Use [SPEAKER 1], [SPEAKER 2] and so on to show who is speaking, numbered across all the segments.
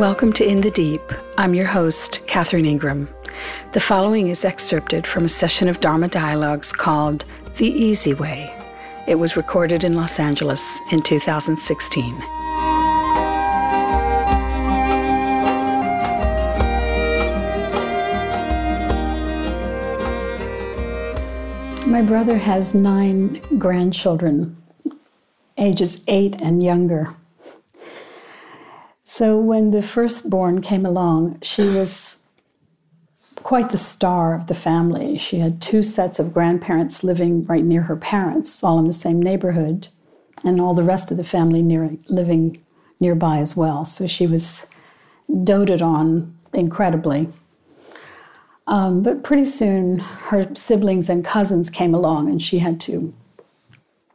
[SPEAKER 1] Welcome to In the Deep. I'm your host, Catherine Ingram. The following is excerpted from a session of Dharma Dialogues called The Easy Way. It was recorded in Los Angeles in 2016. My brother has nine grandchildren, ages eight and younger. So when the firstborn came along, she was quite the star of the family. She had two sets of grandparents living right near her parents, all in the same neighborhood, and all the rest of the family near, living nearby as well. So she was doted on incredibly. Um, but pretty soon, her siblings and cousins came along, and she had to,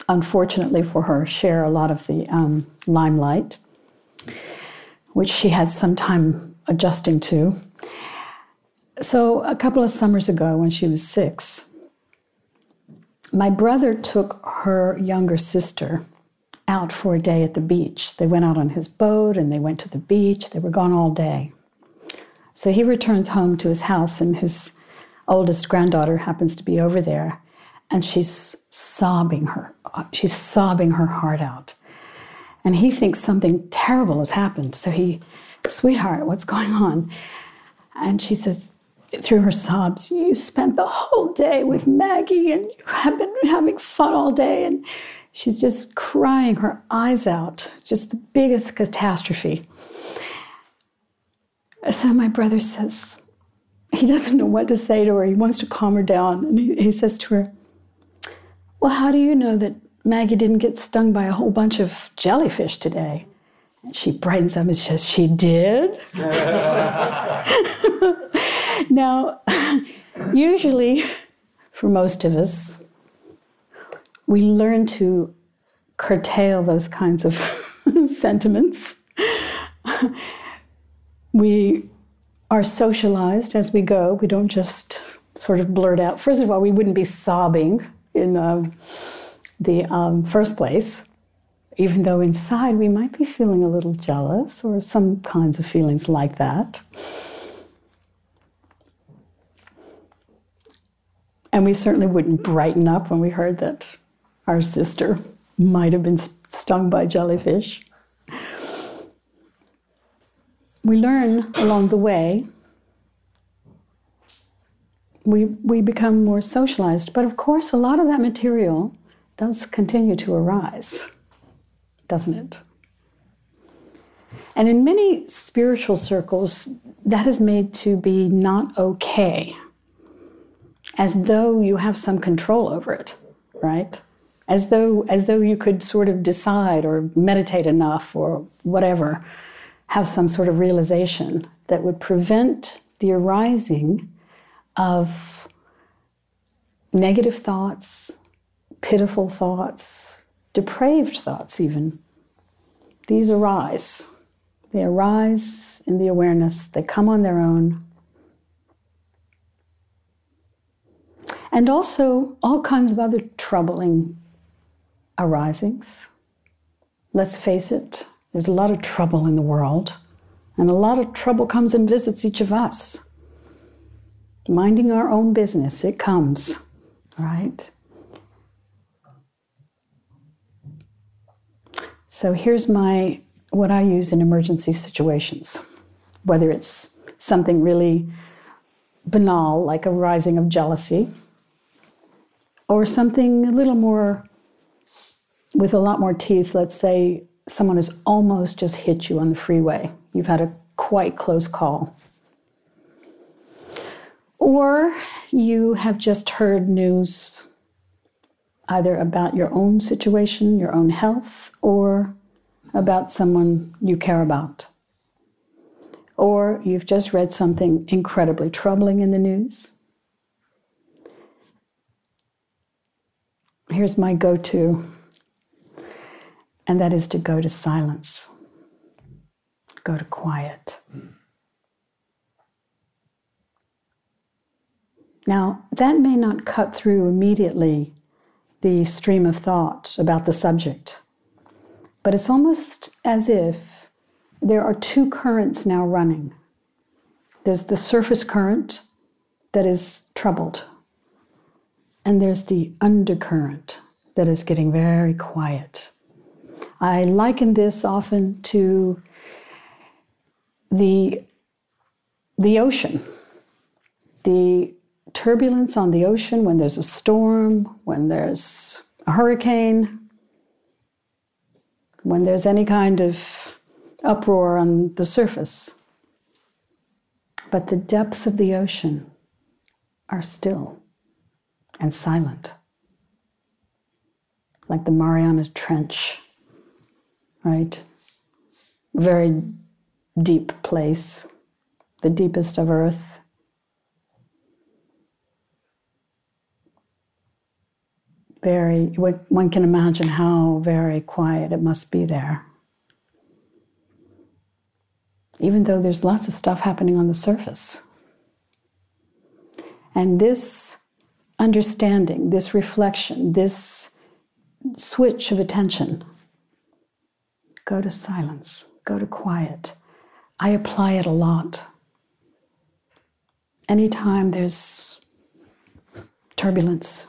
[SPEAKER 1] unfortunately for her, share a lot of the um, limelight which she had some time adjusting to. So, a couple of summers ago, when she was six, my brother took her younger sister out for a day at the beach. They went out on his boat and they went to the beach. They were gone all day. So he returns home to his house, and his oldest granddaughter happens to be over there, and she's sobbing her she's sobbing her heart out. And he thinks something terrible has happened. So he, sweetheart, what's going on? And she says, through her sobs, you spent the whole day with Maggie and you have been having fun all day. And she's just crying her eyes out, just the biggest catastrophe. So my brother says, he doesn't know what to say to her. He wants to calm her down. And he, he says to her, Well, how do you know that Maggie didn't get stung by a whole bunch of jellyfish today. And she brightens up and says, She did? now, usually, for most of us, we learn to curtail those kinds of sentiments. we are socialized as we go. We don't just sort of blurt out. First of all, we wouldn't be sobbing in. Um, the um, first place, even though inside we might be feeling a little jealous or some kinds of feelings like that. And we certainly wouldn't brighten up when we heard that our sister might have been stung by jellyfish. We learn along the way. We, we become more socialized. But of course, a lot of that material does continue to arise, doesn't it? And in many spiritual circles, that is made to be not okay, as though you have some control over it, right? As though, as though you could sort of decide or meditate enough or whatever, have some sort of realization that would prevent the arising of negative thoughts, pitiful thoughts, depraved thoughts, even. These arise. They arise in the awareness, they come on their own. And also all kinds of other troubling arisings. Let's face it, there's a lot of trouble in the world, and a lot of trouble comes and visits each of us. Minding our own business, it comes, right? So here's my what I use in emergency situations, whether it's something really banal like a rising of jealousy, or something a little more with a lot more teeth. Let's say someone has almost just hit you on the freeway. You've had a quite close call. Or you have just heard news either about your own situation, your own health, or about someone you care about. Or you've just read something incredibly troubling in the news. Here's my go to, and that is to go to silence, go to quiet. Now, that may not cut through immediately the stream of thought about the subject. But it's almost as if there are two currents now running. There's the surface current that is troubled, and there's the undercurrent that is getting very quiet. I liken this often to the, the ocean, the turbulence on the ocean when there's a storm, when there's a hurricane, when there's any kind of uproar on the surface. But the depths of the ocean are still and silent, like the Mariana Trench, right? Very deep place, the deepest of Earth. Very, one can imagine how very quiet it must be there. Even though there's lots of stuff happening on the surface. And this understanding, this reflection, this switch of attention, go to silence, go to quiet. I apply it a lot. Anytime there's turbulence,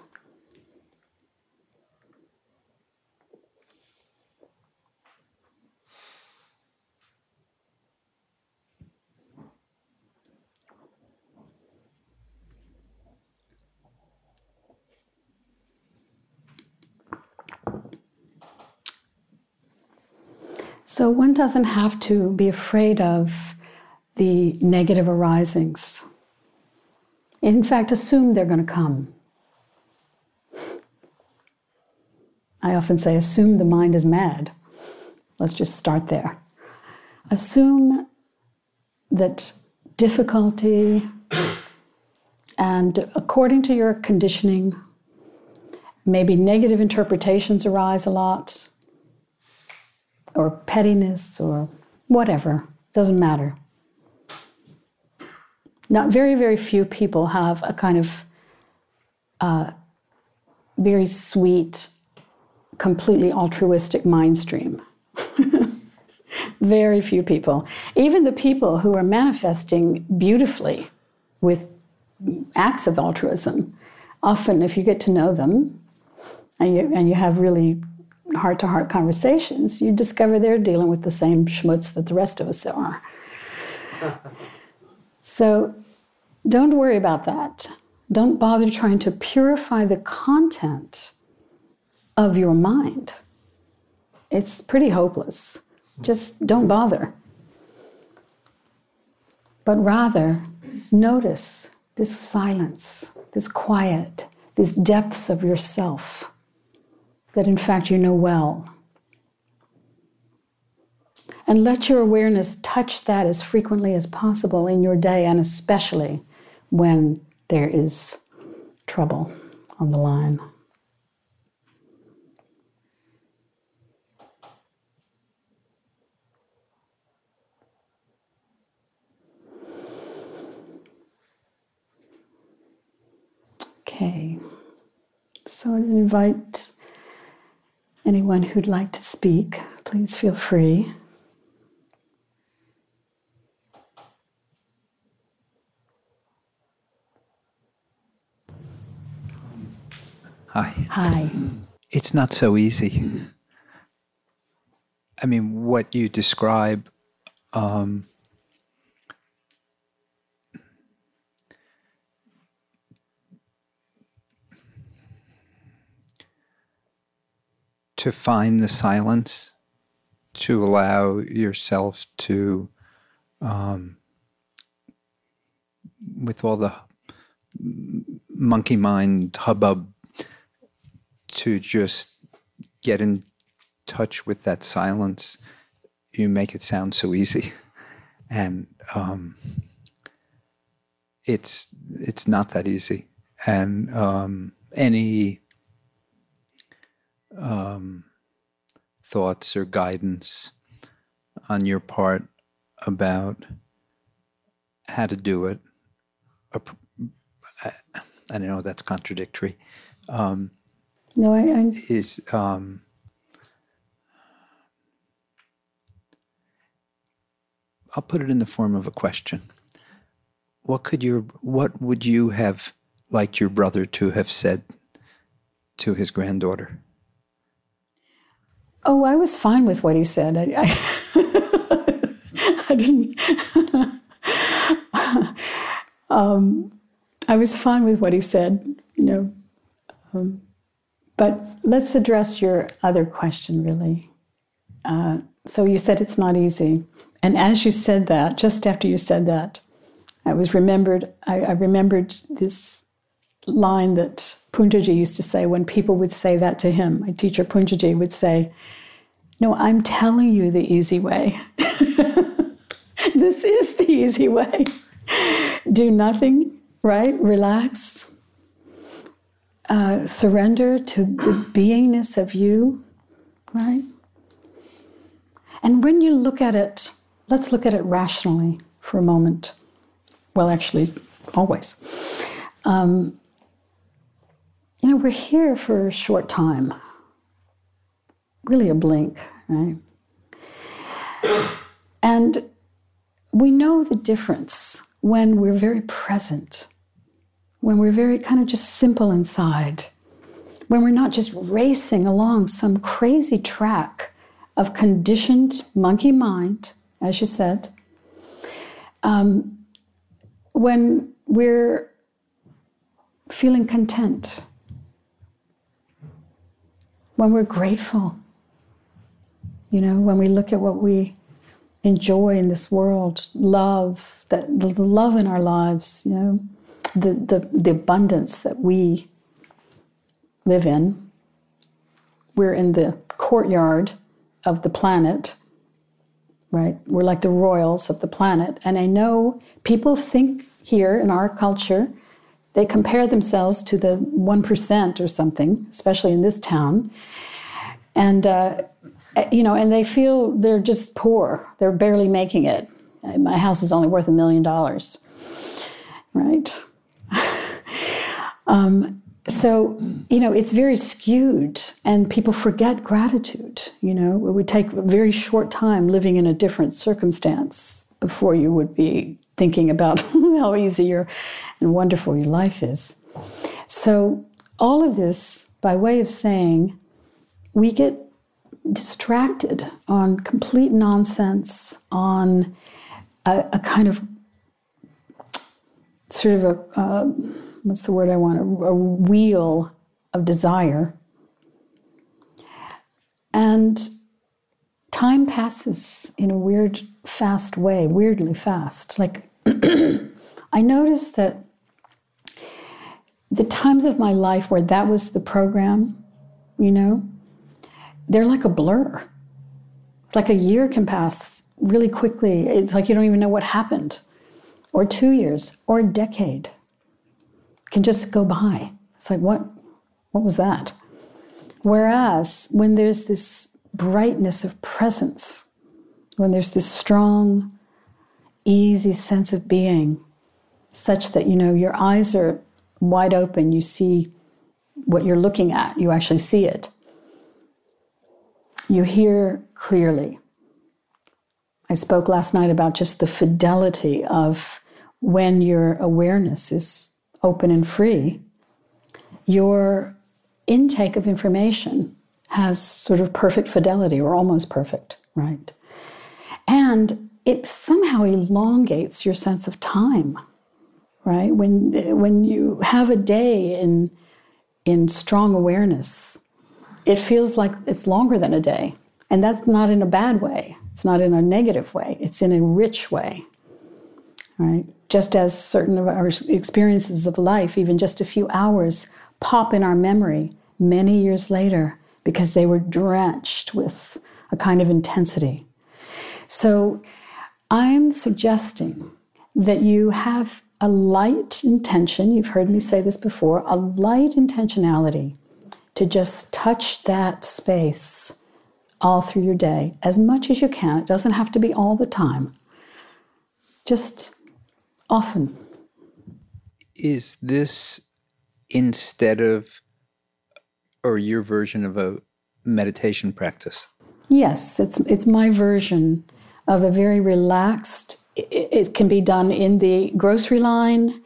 [SPEAKER 1] So one doesn't have to be afraid of the negative arisings. In fact, assume they're going to come. I often say, assume the mind is mad. Let's just start there. Assume that difficulty and according to your conditioning, maybe negative interpretations arise a lot or pettiness or whatever, doesn't matter. Not very, very few people have a kind of uh, very sweet, completely altruistic mind stream. very few people. Even the people who are manifesting beautifully with acts of altruism, often, if you get to know them and you, and you have really heart to heart conversations, you discover they're dealing with the same schmutz that the rest of us are. so don't worry about that. Don't bother trying to purify the content of your mind. It's pretty hopeless. Just don't bother. But rather, notice this silence, this quiet, these depths of yourself that in fact you know well. And let your awareness touch that as frequently as possible in your day, and especially when there is trouble on the line. Okay, so I invite Anyone who'd like to speak, please feel free.
[SPEAKER 2] Hi.
[SPEAKER 1] Hi.
[SPEAKER 2] It's not so easy. I mean, what you describe um, to find the silence, to allow yourself to, um, with all the monkey mind hubbub, to just get in touch with that silence. You make it sound so easy, and um, it's it's not that easy. And um, any um, thoughts or guidance on your part about how to do it. I, don't know that's contradictory. Um,
[SPEAKER 1] no, I, I
[SPEAKER 2] is um, I'll put it in the form of a question. What could your what would you have liked your brother to have said to his granddaughter?
[SPEAKER 1] Oh, I was fine with what he said. I, I, I didn't. um, I was fine with what he said, you know. Um, but let's address your other question, really. Uh, so you said it's not easy, and as you said that, just after you said that, I was remembered. I, I remembered this line that Poonjaji used to say when people would say that to him. My teacher Poonjaji would say, "No, I'm telling you the easy way. this is the easy way. Do nothing, right? Relax. Uh, surrender to the beingness of you, right? And when you look at it, let's look at it rationally for a moment. Well, actually, always. Um, you know, we're here for a short time, really a blink, right? And we know the difference when we're very present, when we're very kind of just simple inside, when we're not just racing along some crazy track of conditioned monkey mind, as you said, um, when we're feeling content, when we're grateful, you know, when we look at what we enjoy in this world, love, that the love in our lives, you know, the, the, the abundance that we live in. We're in the courtyard of the planet, right? We're like the royals of the planet. And I know people think here in our culture, they compare themselves to the 1% or something, especially in this town. And, uh, you know, and they feel they're just poor. They're barely making it. My house is only worth a million dollars, right? um, so, you know, it's very skewed, and people forget gratitude. You know, it would take a very short time living in a different circumstance before you would be thinking about how easy and wonderful your life is. So, all of this by way of saying we get distracted on complete nonsense, on a, a kind of sort of a. Uh, what's the word I want? A, a wheel of desire. And time passes in a weird, fast way, weirdly fast. Like, I noticed that the times of my life where that was the program, you know, they're like a blur. Like a year can pass really quickly. It's like you don't even know what happened, or two years, or a decade can just go by. It's like, what, what was that? Whereas when there's this brightness of presence, when there's this strong, easy sense of being, such that, you know, your eyes are wide open, you see what you're looking at, you actually see it. You hear clearly. I spoke last night about just the fidelity of when your awareness is open and free, your intake of information has sort of perfect fidelity or almost perfect, right? And it somehow elongates your sense of time, right? When, when you have a day in, in strong awareness, it feels like it's longer than a day. And that's not in a bad way. It's not in a negative way. It's in a rich way, right? just as certain of our experiences of life, even just a few hours, pop in our memory many years later because they were drenched with a kind of intensity. So I'm suggesting that you have a light intention, you've heard me say this before, a light intentionality to just touch that space all through your day as much as you can. It doesn't have to be all the time. Just often.
[SPEAKER 2] Is this instead of, or your version of a meditation practice?
[SPEAKER 1] Yes, it's, it's my version of a very relaxed, it, it can be done in the grocery line,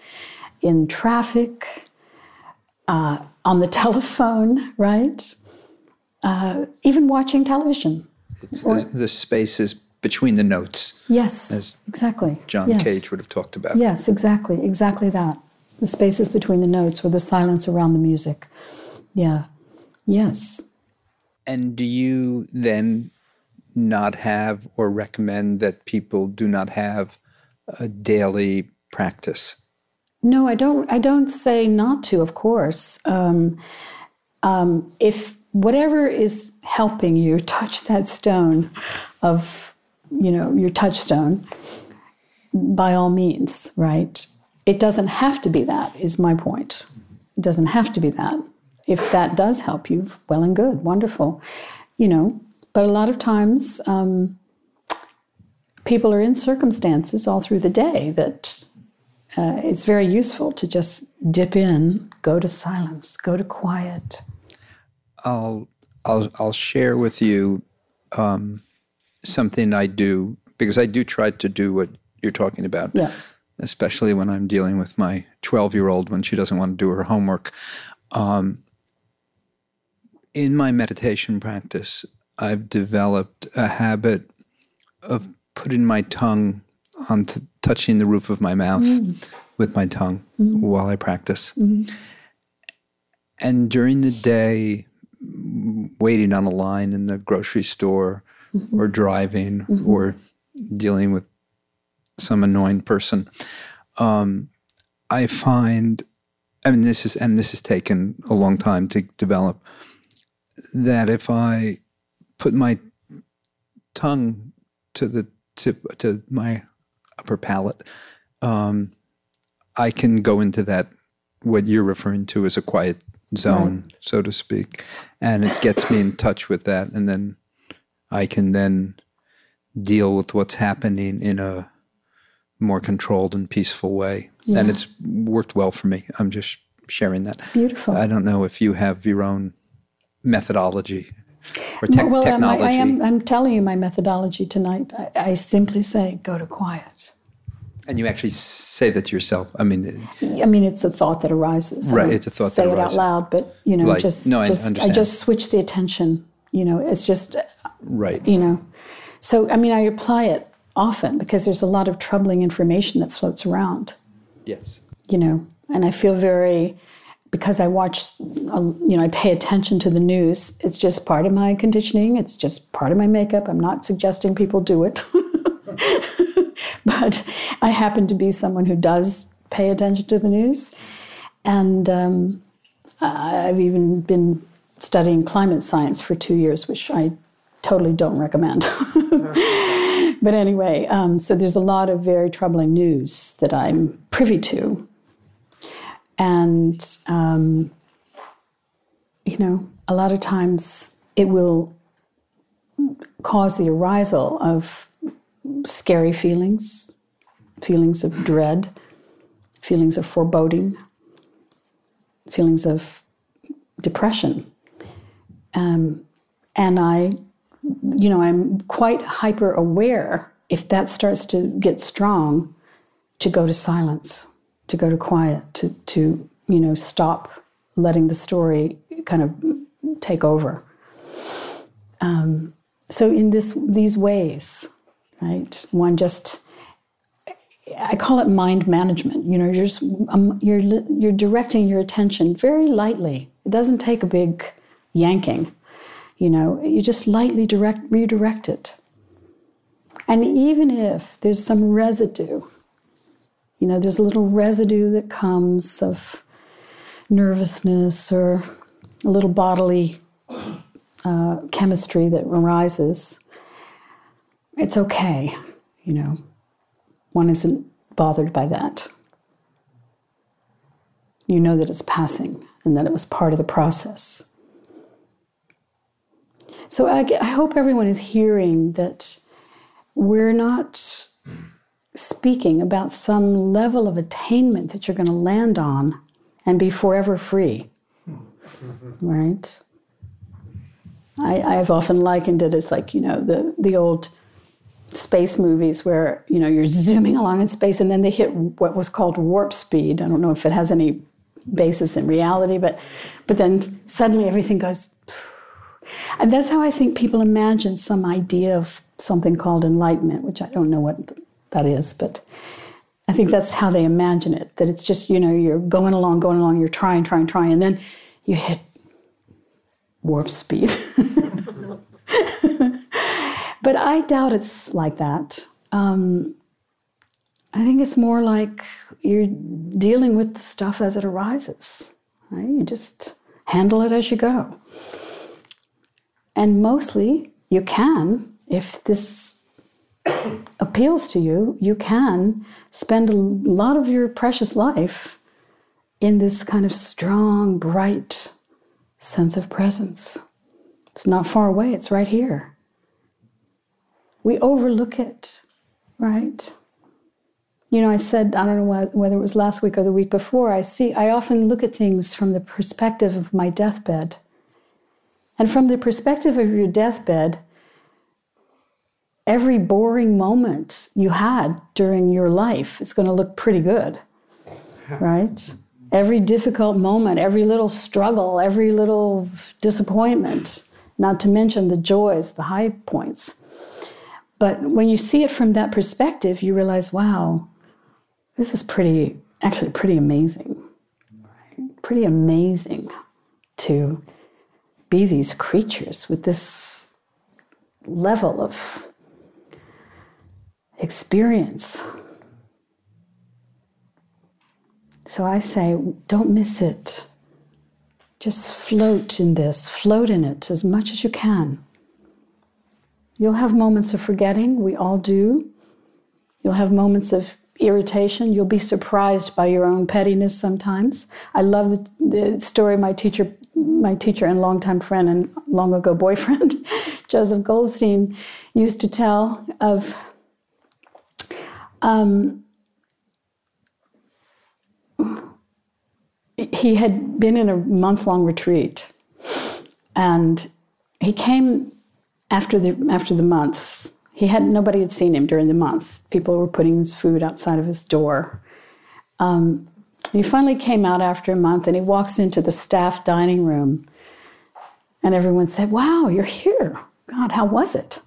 [SPEAKER 1] in traffic, uh, on the telephone, right? Uh, even watching television.
[SPEAKER 2] It's the, the spaces between the notes,
[SPEAKER 1] Yes,
[SPEAKER 2] As
[SPEAKER 1] exactly.
[SPEAKER 2] John
[SPEAKER 1] yes.
[SPEAKER 2] Cage would have talked about.
[SPEAKER 1] Yes, exactly, exactly that. The spaces between the notes or the silence around the music. Yeah. Yes.
[SPEAKER 2] And do you then not have or recommend that people do not have a daily practice?
[SPEAKER 1] No, I don't. I don't say not to. Of course, um, um, if whatever is helping you touch that stone of, you know, your touchstone, by all means, right? It doesn't have to be that. Is my point. It doesn't have to be that. If that does help you, well and good, wonderful, you know. But a lot of times, um, people are in circumstances all through the day that uh, it's very useful to just dip in, go to silence, go to quiet.
[SPEAKER 2] I'll I'll I'll share with you um, something I do because I do try to do what you're talking about.
[SPEAKER 1] Yeah.
[SPEAKER 2] Especially when I'm dealing with my 12 year old when she doesn't want to do her homework. Um, in my meditation practice, I've developed a habit of putting my tongue on t- touching the roof of my mouth mm. with my tongue mm. while I practice. Mm-hmm. And during the day, waiting on a line in the grocery store mm-hmm. or driving mm-hmm. or dealing with some annoying person, um, I find, I mean, this is, and this has taken a long time to develop, that if I put my tongue to the tip, to my upper palate, um, I can go into that, what you're referring to as a quiet zone, so to speak. And it gets me in touch with that. And then I can then deal with what's happening in a more controlled and peaceful way. And it's worked well for me. I'm just sharing that.
[SPEAKER 1] Beautiful.
[SPEAKER 2] I don't know if you have your own methodology or tech
[SPEAKER 1] well, um, I,
[SPEAKER 2] technology.
[SPEAKER 1] I am, I'm telling you my methodology tonight. I, I simply say, go to quiet.
[SPEAKER 2] and you actually say that to yourself. I mean,
[SPEAKER 1] I mean, it's a thought that arises.
[SPEAKER 2] Right, it's a thought
[SPEAKER 1] say
[SPEAKER 2] that
[SPEAKER 1] it out loud, but you know,
[SPEAKER 2] Like,
[SPEAKER 1] just
[SPEAKER 2] no, I
[SPEAKER 1] just
[SPEAKER 2] understand.
[SPEAKER 1] just switch the attention. You know, it's just
[SPEAKER 2] right.
[SPEAKER 1] you know. So I mean, I apply it often because there's a lot of troubling information that floats around.
[SPEAKER 2] Yes.
[SPEAKER 1] you know, and I feel very because I watch, uh, you know, I pay attention to the news. It's just part of my conditioning. It's just part of my makeup. I'm not suggesting people do it, but I happen to be someone who does pay attention to the news, and um, I've even been studying climate science for two years, which I totally don't recommend. but anyway, um, so there's a lot of very troubling news that I'm privy to. And, um, you know, a lot of times it will cause the arisal of scary feelings, feelings of dread, feelings of foreboding, feelings of depression. Um, and I, you know, I'm quite hyper aware if that starts to get strong to go to silence, to go to quiet, to, to you know, stop letting the story kind of take over. Um, so in this these ways, right? One just I call it mind management. You know, you're just um, you're you're directing your attention very lightly. It doesn't take a big yanking. You know, you just lightly direct redirect it. And even if there's some residue, you know, there's a little residue that comes of nervousness or a little bodily uh, chemistry that arises. It's okay, you know. One isn't bothered by that. You know that it's passing and that it was part of the process. So I, I hope everyone is hearing that we're not speaking about some level of attainment that you're going to land on and be forever free. Right? I, I've often likened it as like, you know, the, the old space movies where you know you're zooming along in space and then they hit what was called warp speed. I don't know if it has any basis in reality, but but then suddenly everything goes. And that's how I think people imagine some idea of something called enlightenment, which I don't know what that is, but I think that's how they imagine it. That it's just you know you're going along, going along, you're trying, trying, trying, and then you hit warp speed. but I doubt it's like that. Um, I think it's more like you're dealing with the stuff as it arises. Right? You just handle it as you go. And mostly, you can, if this appeals to you, you can spend a lot of your precious life in this kind of strong, bright sense of presence. It's not far away, it's right here. We overlook it, right? You know, I said, I don't know whether it was last week or the week before, I see, I often look at things from the perspective of my deathbed. And from the perspective of your deathbed, every boring moment you had during your life is going to look pretty good, right? Every difficult moment, every little struggle, every little disappointment, not to mention the joys, the high points. But when you see it from that perspective, you realize, wow, this is pretty, actually pretty amazing. Pretty amazing to be these creatures with this level of experience So I say, don't miss it. Just float in this, float in it as much as you can. You'll have moments of forgetting, we all do. You'll have moments of irritation. You'll be surprised by your own pettiness sometimes. I love the, the story my teacher, my teacher and longtime friend and long ago boyfriend, Joseph Goldstein, used to tell of um, he had been in a month long retreat and he came after the after the month. He had nobody had seen him during the month. People were putting his food outside of his door. Um, he finally came out after a month and he walks into the staff dining room and everyone said wow you're here. God how was it?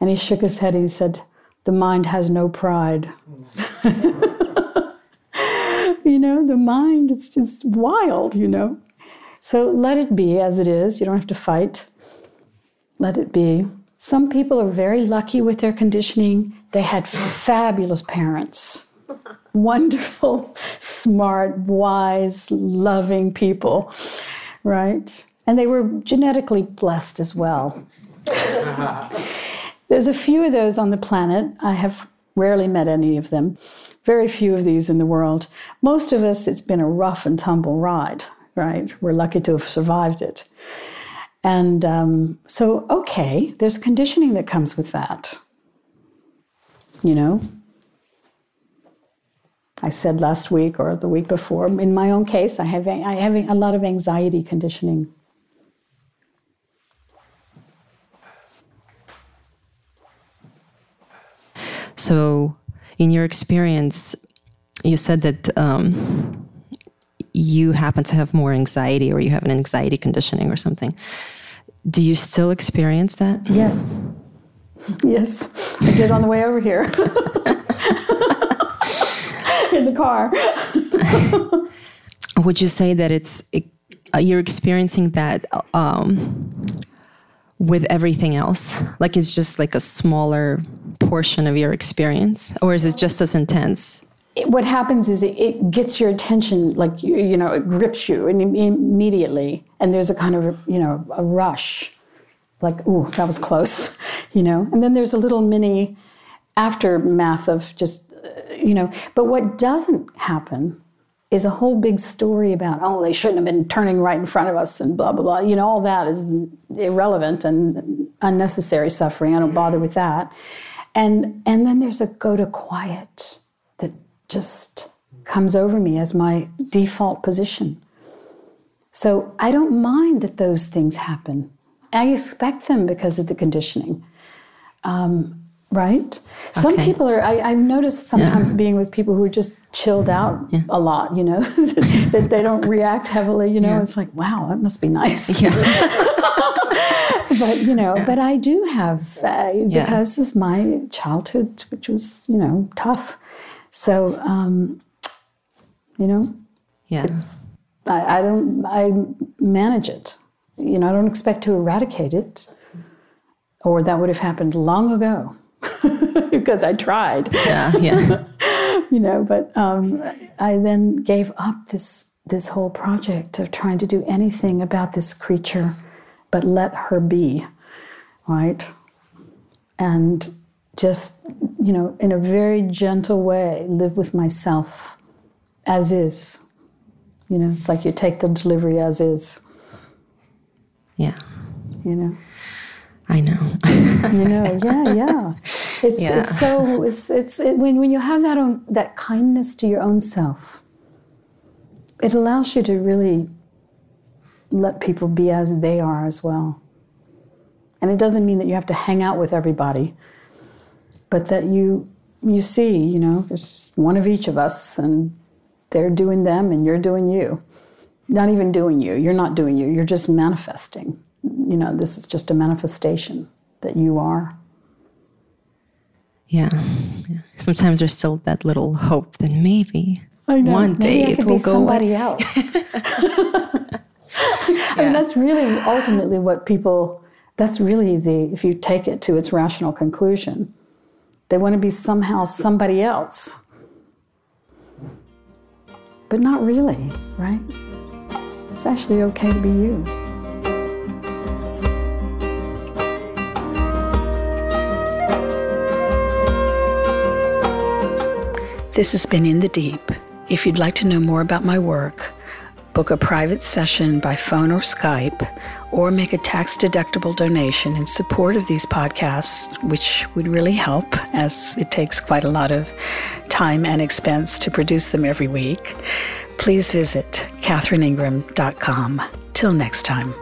[SPEAKER 1] And he shook his head and he said the mind has no pride you know, the mind, it's just wild, you know. So let it be as it is. You don't have to fight. Let it be. Some people are very lucky with their conditioning. They had fabulous parents. Wonderful, smart, wise, loving people, right? And they were genetically blessed as well. There's a few of those on the planet. I have rarely met any of them. Very few of these in the world. Most of us, it's been a rough and tumble ride, right? We're lucky to have survived it. And um, so, okay, there's conditioning that comes with that. You know? I said last week or the week before, in my own case, I have, I have a lot of anxiety conditioning.
[SPEAKER 3] So, in your experience, you said that um, you happen to have more anxiety or you have an anxiety conditioning or something. Do you still experience that?
[SPEAKER 1] Yes. Yes. I did on the way over here in the car.
[SPEAKER 3] Would you say that it's it, uh, you're experiencing that um, with everything else? Like it's just like a smaller portion of your experience, or is it just as intense?
[SPEAKER 1] It, what happens is it, it, gets your attention, like you, you know, it grips you and immediately, and there's a kind of you know a rush, like ooh, that was close, you know, and then there's a little mini aftermath of just uh, you know. But what doesn't happen is a whole big story about, oh, they shouldn't have been turning right in front of us and blah, blah, blah. You know, all that is irrelevant and unnecessary suffering. I don't bother with that. And, and then there's a go to quiet that just comes over me as my default position. So I don't mind that those things happen. I expect them because of the conditioning. Um, right? Some people are, I, I've noticed sometimes being with people who are just chilled out a lot, you know, that they don't react heavily, you know,
[SPEAKER 3] Yeah.
[SPEAKER 1] it's like, wow, that must be nice.
[SPEAKER 3] Yeah.
[SPEAKER 1] but, you know, but I do have, uh,
[SPEAKER 3] Yeah.
[SPEAKER 1] because of my childhood, which was, you know, tough. So, um, you know,
[SPEAKER 3] Yeah.
[SPEAKER 1] I, I don't, I manage it. You know, I don't expect to eradicate it, or that would have happened long ago because I tried,
[SPEAKER 3] Yeah. Yeah.
[SPEAKER 1] you know. But um, I then gave up this this whole project of trying to do anything about this creature, but let her be, right? And just, you know, in a very gentle way, live with myself as is. You know, it's like you take the delivery as is,
[SPEAKER 3] Yeah.
[SPEAKER 1] you know.
[SPEAKER 3] I know.
[SPEAKER 1] you know. Yeah yeah. It's
[SPEAKER 3] Yeah.
[SPEAKER 1] it's so it's it's it, when when you have that own that kindness to your own self it allows you to really let people be as they are as well. And it doesn't mean that you have to hang out with everybody but that you you see you know there's just one of each of us and they're doing them and you're doing you. Not even doing you. You're not doing you. You're just manifesting you know this is just a manifestation that you are
[SPEAKER 3] Yeah. yeah. Sometimes there's still that little hope that maybe one
[SPEAKER 1] Maybe
[SPEAKER 3] day
[SPEAKER 1] I
[SPEAKER 3] it will
[SPEAKER 1] be
[SPEAKER 3] go
[SPEAKER 1] somebody
[SPEAKER 3] away.
[SPEAKER 1] else. I mean, that's really ultimately what people. That's really the. If you take it to its rational conclusion, they want to be somehow somebody else, but not really, right? It's actually okay to be you. This has been In the Deep. If you'd like to know more about my work, book a private session by phone or Skype, or make a tax deductible donation in support of these podcasts, which would really help as it takes quite a lot of time and expense to produce them every week, please visit catherineingram.com. Till next time.